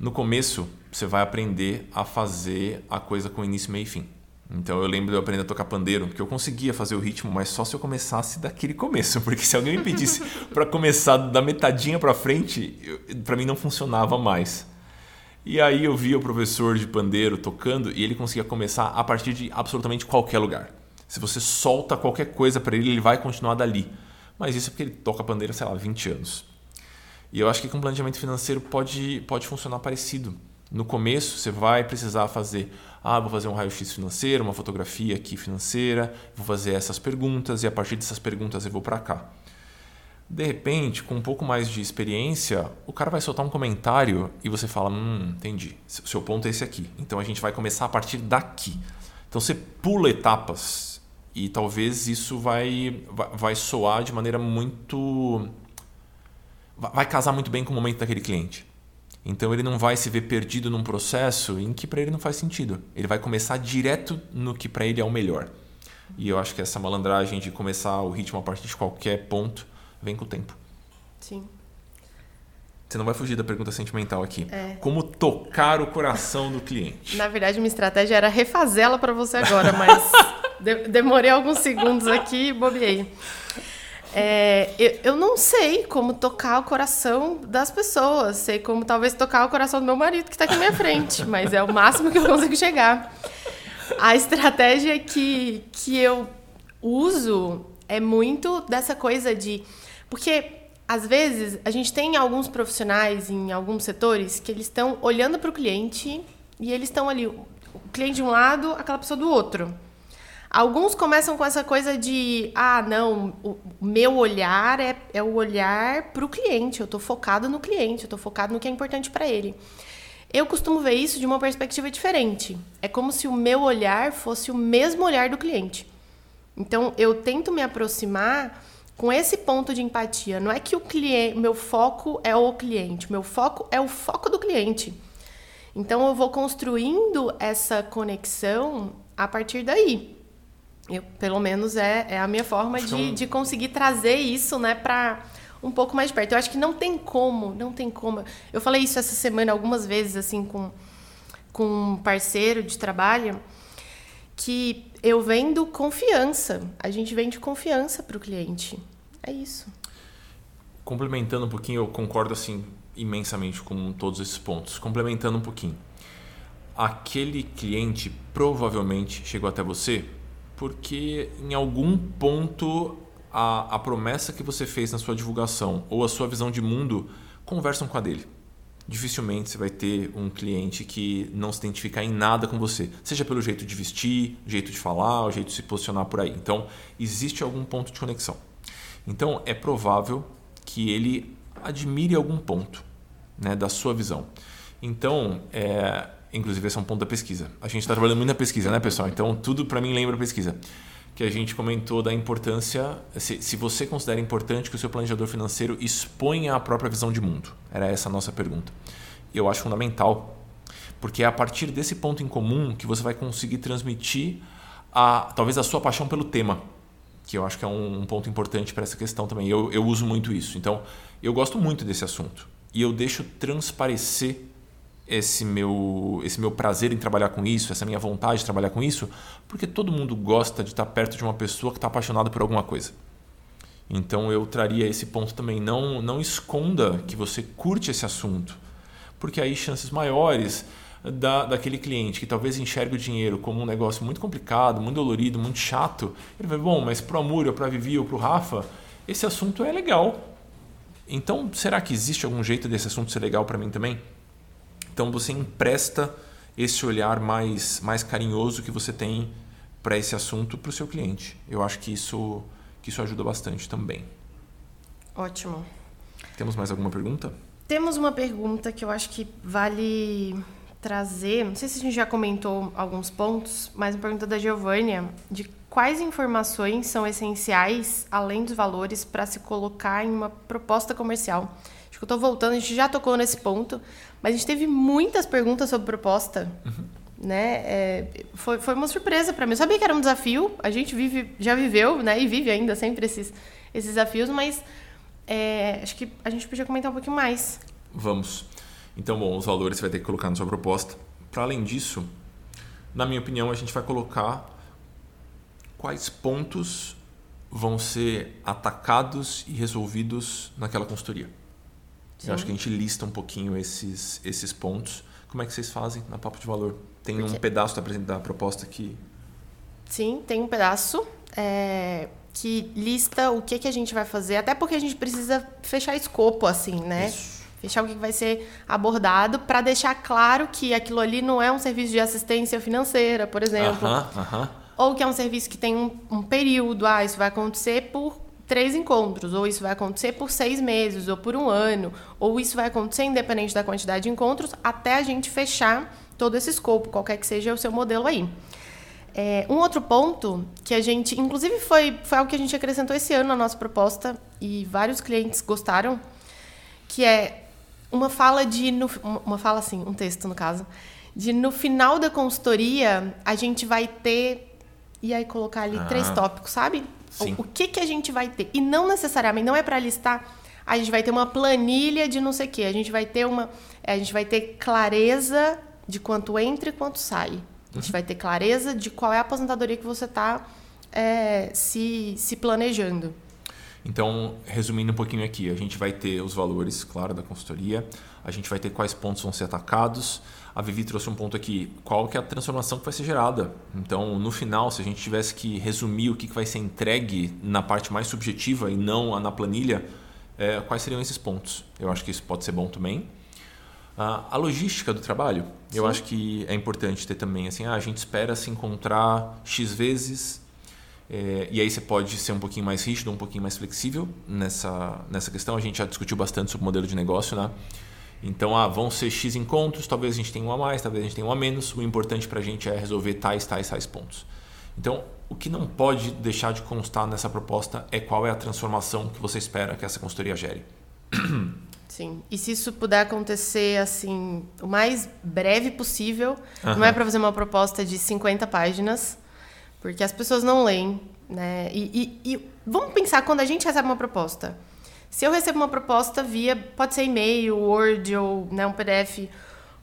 No começo, você vai aprender a fazer a coisa com início, meio e fim. Então eu lembro de eu aprender a tocar pandeiro, porque eu conseguia fazer o ritmo, mas só se eu começasse daquele começo, porque se alguém me pedisse para começar da metadinha para frente, para mim não funcionava mais. E aí eu via o professor de pandeiro tocando e ele conseguia começar a partir de absolutamente qualquer lugar. Se você solta qualquer coisa para ele, ele vai continuar dali. Mas isso é porque ele toca pandeiro, sei lá, 20 anos. E eu acho que com planejamento financeiro pode, pode funcionar parecido. No começo, você vai precisar fazer ah, vou fazer um raio-x financeiro, uma fotografia aqui financeira, vou fazer essas perguntas e a partir dessas perguntas eu vou para cá. De repente, com um pouco mais de experiência, o cara vai soltar um comentário e você fala: Hum, entendi. Seu ponto é esse aqui. Então a gente vai começar a partir daqui. Então você pula etapas e talvez isso vai, vai soar de maneira muito. Vai casar muito bem com o momento daquele cliente. Então ele não vai se ver perdido num processo em que para ele não faz sentido. Ele vai começar direto no que para ele é o melhor. E eu acho que essa malandragem de começar o ritmo a partir de qualquer ponto vem com o tempo. Sim. Você não vai fugir da pergunta sentimental aqui. É. Como tocar o coração do cliente? Na verdade, minha estratégia era refazê-la para você agora, mas De demorei alguns segundos aqui e bobeei. É, eu, eu, não sei como tocar o coração das pessoas. Sei como talvez tocar o coração do meu marido que está aqui na minha frente, mas é o máximo que eu consigo chegar. A estratégia que, que eu uso é muito dessa coisa de. Porque, às vezes, a gente tem alguns profissionais em alguns setores que eles estão olhando para o cliente e eles estão ali, o cliente de um lado, aquela pessoa do outro. Alguns começam com essa coisa de, ah, não, o meu olhar é, é o olhar para o cliente, eu estou focado no cliente, eu estou focado no que é importante para ele. Eu costumo ver isso de uma perspectiva diferente. É como se o meu olhar fosse o mesmo olhar do cliente. Então, eu tento me aproximar com esse ponto de empatia. Não é que o cliente, meu foco é o cliente, meu foco é o foco do cliente. Então, eu vou construindo essa conexão a partir daí. Eu, pelo menos é, é a minha forma de, um... de conseguir trazer isso, né, para um pouco mais de perto. Eu acho que não tem como, não tem como. Eu falei isso essa semana algumas vezes, assim, com, com um parceiro de trabalho, que eu vendo confiança. A gente vende confiança para o cliente. É isso. Complementando um pouquinho, eu concordo, assim, imensamente com todos esses pontos. Complementando um pouquinho. Aquele cliente provavelmente chegou até você porque em algum ponto a, a promessa que você fez na sua divulgação ou a sua visão de mundo conversam com a dele. Dificilmente você vai ter um cliente que não se identificar em nada com você, seja pelo jeito de vestir, jeito de falar, o jeito de se posicionar por aí. Então, existe algum ponto de conexão. Então, é provável que ele admire algum ponto né, da sua visão. Então, é, Inclusive, esse é um ponto da pesquisa. A gente está trabalhando muito na pesquisa, né, pessoal? Então, tudo para mim lembra pesquisa. Que a gente comentou da importância, se, se você considera importante que o seu planejador financeiro exponha a própria visão de mundo. Era essa a nossa pergunta. Eu acho fundamental, porque é a partir desse ponto em comum que você vai conseguir transmitir a, talvez a sua paixão pelo tema, que eu acho que é um, um ponto importante para essa questão também. Eu, eu uso muito isso. Então, eu gosto muito desse assunto. E eu deixo transparecer esse meu, esse meu prazer em trabalhar com isso, essa minha vontade de trabalhar com isso, porque todo mundo gosta de estar perto de uma pessoa que está apaixonada por alguma coisa. Então eu traria esse ponto também. Não, não esconda que você curte esse assunto, porque aí chances maiores da, daquele cliente que talvez enxergue o dinheiro como um negócio muito complicado, muito dolorido, muito chato, ele vai, bom, mas para o Amor, ou para a Vivi, ou para o Rafa, esse assunto é legal. Então, será que existe algum jeito desse assunto ser legal para mim também? Então você empresta esse olhar mais, mais carinhoso que você tem para esse assunto para o seu cliente. Eu acho que isso, que isso ajuda bastante também. Ótimo. Temos mais alguma pergunta? Temos uma pergunta que eu acho que vale trazer. Não sei se a gente já comentou alguns pontos, mas uma pergunta da Giovânia de quais informações são essenciais, além dos valores, para se colocar em uma proposta comercial. Acho que eu estou voltando, a gente já tocou nesse ponto, mas a gente teve muitas perguntas sobre proposta. Uhum. Né? É, foi, foi uma surpresa para mim. Eu sabia que era um desafio, a gente vive, já viveu né? e vive ainda sempre esses, esses desafios, mas é, acho que a gente podia comentar um pouquinho mais. Vamos. Então, bom, os valores você vai ter que colocar na sua proposta. Para além disso, na minha opinião, a gente vai colocar quais pontos vão ser atacados e resolvidos naquela consultoria. Sim. Eu acho que a gente lista um pouquinho esses, esses pontos. Como é que vocês fazem na Papo de Valor? Tem Porque... um pedaço da, da proposta que... Sim, tem um pedaço é, que lista o que, que a gente vai fazer, até porque a gente precisa fechar escopo, assim, né? Isso. Fechar o que vai ser abordado para deixar claro que aquilo ali não é um serviço de assistência financeira, por exemplo. Uh -huh, uh -huh. Ou que é um serviço que tem um, um período, ah, isso vai acontecer por três encontros, ou isso vai acontecer por seis meses, ou por um ano, ou isso vai acontecer independente da quantidade de encontros, até a gente fechar todo esse escopo, qualquer que seja o seu modelo aí. É, um outro ponto que a gente, inclusive foi, foi algo que a gente acrescentou esse ano na nossa proposta e vários clientes gostaram, que é uma fala de, no, uma fala assim, um texto no caso, de no final da consultoria a gente vai ter, e aí colocar ali ah. três tópicos, sabe? Sim. O, o que, que a gente vai ter. E não necessariamente, não é para listar, a gente vai ter uma planilha de não sei o quê. A gente vai ter uma. A gente vai ter clareza de quanto entra e quanto sai. A gente vai ter clareza de qual é a aposentadoria que você está é, se, se planejando. Então, resumindo um pouquinho aqui, a gente vai ter os valores, claro, da consultoria, a gente vai ter quais pontos vão ser atacados. A Vivi trouxe um ponto aqui, qual que é a transformação que vai ser gerada. Então, no final, se a gente tivesse que resumir o que vai ser entregue na parte mais subjetiva e não na planilha, é, quais seriam esses pontos? Eu acho que isso pode ser bom também. A logística do trabalho, Sim. eu acho que é importante ter também. Assim, ah, a gente espera se encontrar X vezes, é, e aí você pode ser um pouquinho mais rígido, um pouquinho mais flexível nessa, nessa questão. A gente já discutiu bastante sobre o modelo de negócio, né? Então, ah, vão ser X encontros, talvez a gente tenha um a mais, talvez a gente tenha um a menos. O importante para a gente é resolver tais, tais, tais pontos. Então, o que não pode deixar de constar nessa proposta é qual é a transformação que você espera que essa consultoria gere. Sim. E se isso puder acontecer assim, o mais breve possível, uhum. não é para fazer uma proposta de 50 páginas, porque as pessoas não leem, né? E, e, e, vamos pensar quando a gente recebe uma proposta. Se eu recebo uma proposta via, pode ser e-mail, Word ou né, um PDF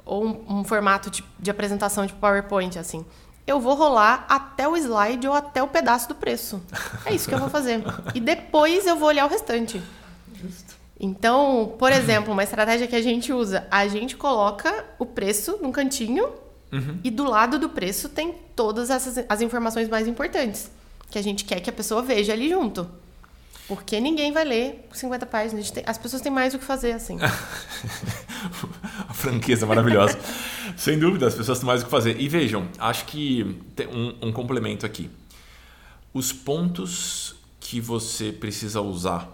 ou um, um formato de, de apresentação de PowerPoint, assim eu vou rolar até o slide ou até o pedaço do preço. É isso que eu vou fazer. E depois eu vou olhar o restante. Justo. Então, por exemplo, uma estratégia que a gente usa, a gente coloca o preço num cantinho uhum. e do lado do preço tem todas essas, as informações mais importantes que a gente quer que a pessoa veja ali junto. Porque ninguém vai ler 50 páginas. As pessoas têm mais o que fazer, assim. a franqueza maravilhosa. Sem dúvida, as pessoas têm mais o que fazer. E vejam, acho que tem um, um complemento aqui. Os pontos que você precisa usar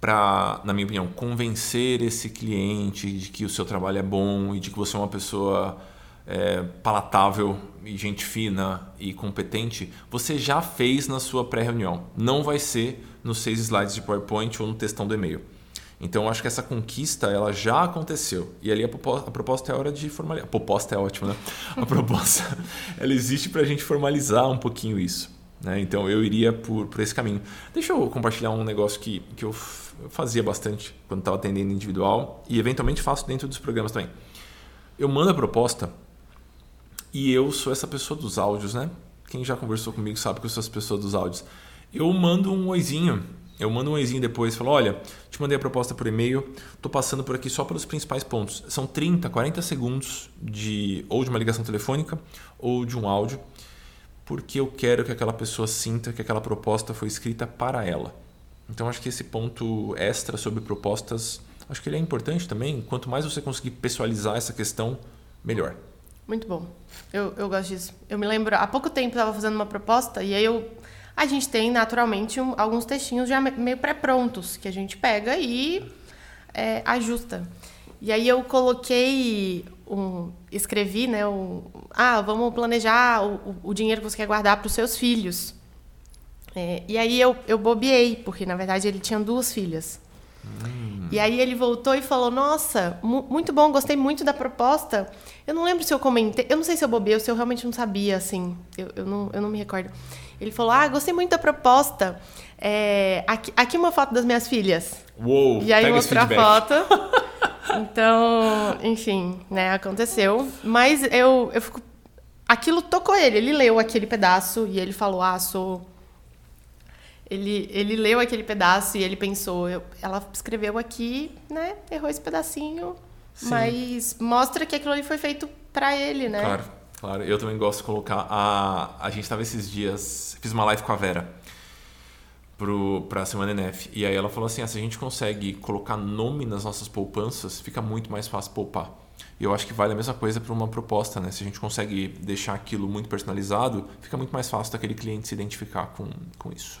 para, na minha opinião, convencer esse cliente de que o seu trabalho é bom e de que você é uma pessoa é, palatável e gente fina e competente, você já fez na sua pré-reunião. Não vai ser nos seis slides de PowerPoint ou no textão do e-mail. Então, eu acho que essa conquista ela já aconteceu. E ali a proposta, a proposta é a hora de formalizar. A proposta é ótima, né? A proposta ela existe para a gente formalizar um pouquinho isso. Né? Então, eu iria por, por esse caminho. Deixa eu compartilhar um negócio que, que eu fazia bastante quando estava atendendo individual e eventualmente faço dentro dos programas também. Eu mando a proposta e eu sou essa pessoa dos áudios, né? Quem já conversou comigo sabe que eu sou essa pessoa dos áudios. Eu mando um oizinho. Eu mando um oizinho depois, falo, olha, te mandei a proposta por e-mail, tô passando por aqui só pelos principais pontos. São 30, 40 segundos de ou de uma ligação telefônica ou de um áudio, porque eu quero que aquela pessoa sinta que aquela proposta foi escrita para ela. Então acho que esse ponto extra sobre propostas, acho que ele é importante também. Quanto mais você conseguir pessoalizar essa questão, melhor. Muito bom. Eu, eu gosto disso. Eu me lembro, há pouco tempo estava fazendo uma proposta e aí eu a gente tem naturalmente um, alguns textinhos já meio pré-prontos que a gente pega e é, ajusta. E aí eu coloquei um, escrevi, né, um, ah, vamos planejar o, o dinheiro que você quer guardar para os seus filhos. É, e aí eu, eu bobiei, porque na verdade ele tinha duas filhas. Hum. E aí ele voltou e falou: Nossa, mu muito bom, gostei muito da proposta. Eu não lembro se eu comentei, eu não sei se eu bobiei ou se eu realmente não sabia, assim, eu, eu, não, eu não me recordo. Ele falou: Ah, gostei muito da proposta. É, aqui, aqui uma foto das minhas filhas. Uou! E aí mostrou a foto. Então, enfim, né, aconteceu. Mas eu, eu fico. Aquilo tocou ele, ele leu aquele pedaço e ele falou: Ah, sou ele, ele leu aquele pedaço e ele pensou, eu, ela escreveu aqui, né? Errou esse pedacinho, Sim. mas mostra que aquilo ali foi feito para ele, né? Claro, claro. Eu também gosto de colocar. A, a gente estava esses dias, fiz uma live com a Vera para a Semana NF. E aí ela falou assim: ah, se a gente consegue colocar nome nas nossas poupanças, fica muito mais fácil poupar. E eu acho que vale a mesma coisa para uma proposta, né? Se a gente consegue deixar aquilo muito personalizado, fica muito mais fácil daquele cliente se identificar com, com isso.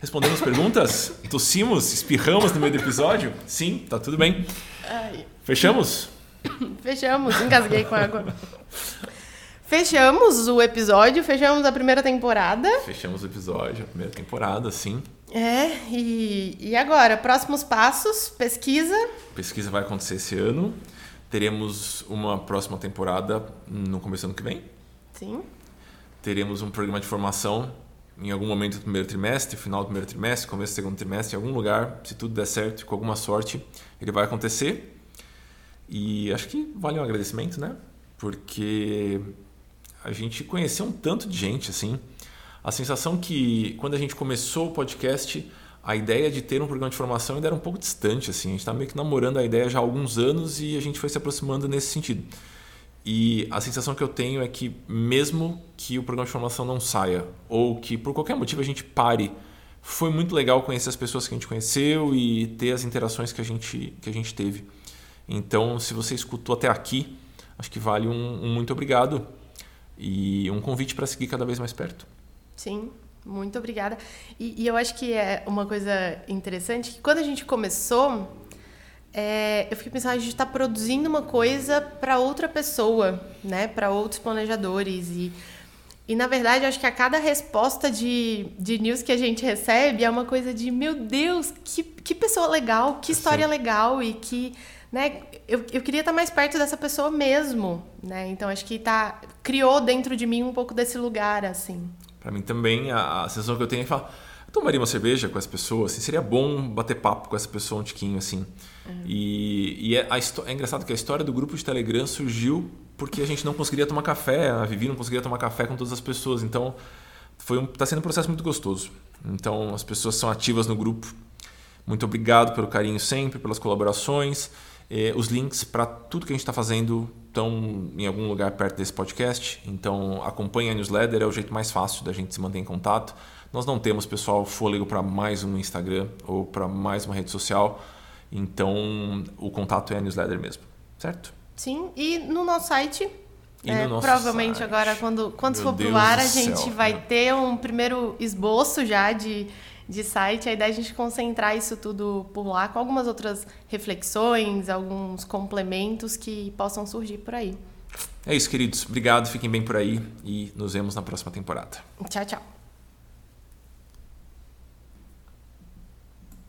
Respondemos perguntas? Tossimos? Espirramos no meio do episódio? Sim, tá tudo bem. Fechamos? Fechamos, engasguei com água. Fechamos o episódio, fechamos a primeira temporada. Fechamos o episódio, a primeira temporada, sim. É, e, e agora? Próximos passos, pesquisa. Pesquisa vai acontecer esse ano. Teremos uma próxima temporada no começo do ano que vem. Sim. Teremos um programa de formação em algum momento do primeiro trimestre, final do primeiro trimestre, começo do segundo trimestre, em algum lugar, se tudo der certo, com alguma sorte, ele vai acontecer. E acho que vale um agradecimento, né? Porque a gente conheceu um tanto de gente, assim. A sensação que quando a gente começou o podcast, a ideia de ter um programa de formação ainda era um pouco distante, assim. A gente está meio que namorando a ideia já há alguns anos e a gente foi se aproximando nesse sentido. E a sensação que eu tenho é que mesmo que o programa de formação não saia ou que por qualquer motivo a gente pare, foi muito legal conhecer as pessoas que a gente conheceu e ter as interações que a gente, que a gente teve. Então, se você escutou até aqui, acho que vale um, um muito obrigado e um convite para seguir cada vez mais perto. Sim, muito obrigada. E, e, eu acho que é uma coisa interessante que quando a gente começou, é, eu fiquei pensando, a gente está produzindo uma coisa para outra pessoa, né? Para outros planejadores. E, e, na verdade, eu acho que a cada resposta de, de news que a gente recebe é uma coisa de, meu Deus, que, que pessoa legal, que história legal e que né, eu, eu queria estar mais perto dessa pessoa mesmo, né? Então acho que tá criou dentro de mim um pouco desse lugar assim. Para mim também a, a sensação que eu tenho é falar, eu tomaria uma cerveja com essa pessoa, assim, seria bom bater papo com essa pessoa um tiquinho assim. Uhum. E, e é, a, é engraçado que a história do grupo de Telegram surgiu porque a gente não conseguiria tomar café, a Vivi não conseguiria tomar café com todas as pessoas, então foi um, tá sendo um processo muito gostoso. Então as pessoas são ativas no grupo. Muito obrigado pelo carinho sempre, pelas colaborações. Eh, os links para tudo que a gente está fazendo estão em algum lugar perto desse podcast. Então acompanhe a newsletter, é o jeito mais fácil da gente se manter em contato. Nós não temos, pessoal, fôlego para mais um Instagram ou para mais uma rede social. Então o contato é a newsletter mesmo, certo? Sim, e no nosso site é, no provavelmente site. agora, quando, quando for pro ar, a gente céu, vai né? ter um primeiro esboço já de de site. A ideia é a gente concentrar isso tudo por lá com algumas outras reflexões, alguns complementos que possam surgir por aí. É isso, queridos. Obrigado, fiquem bem por aí e nos vemos na próxima temporada. Tchau, tchau.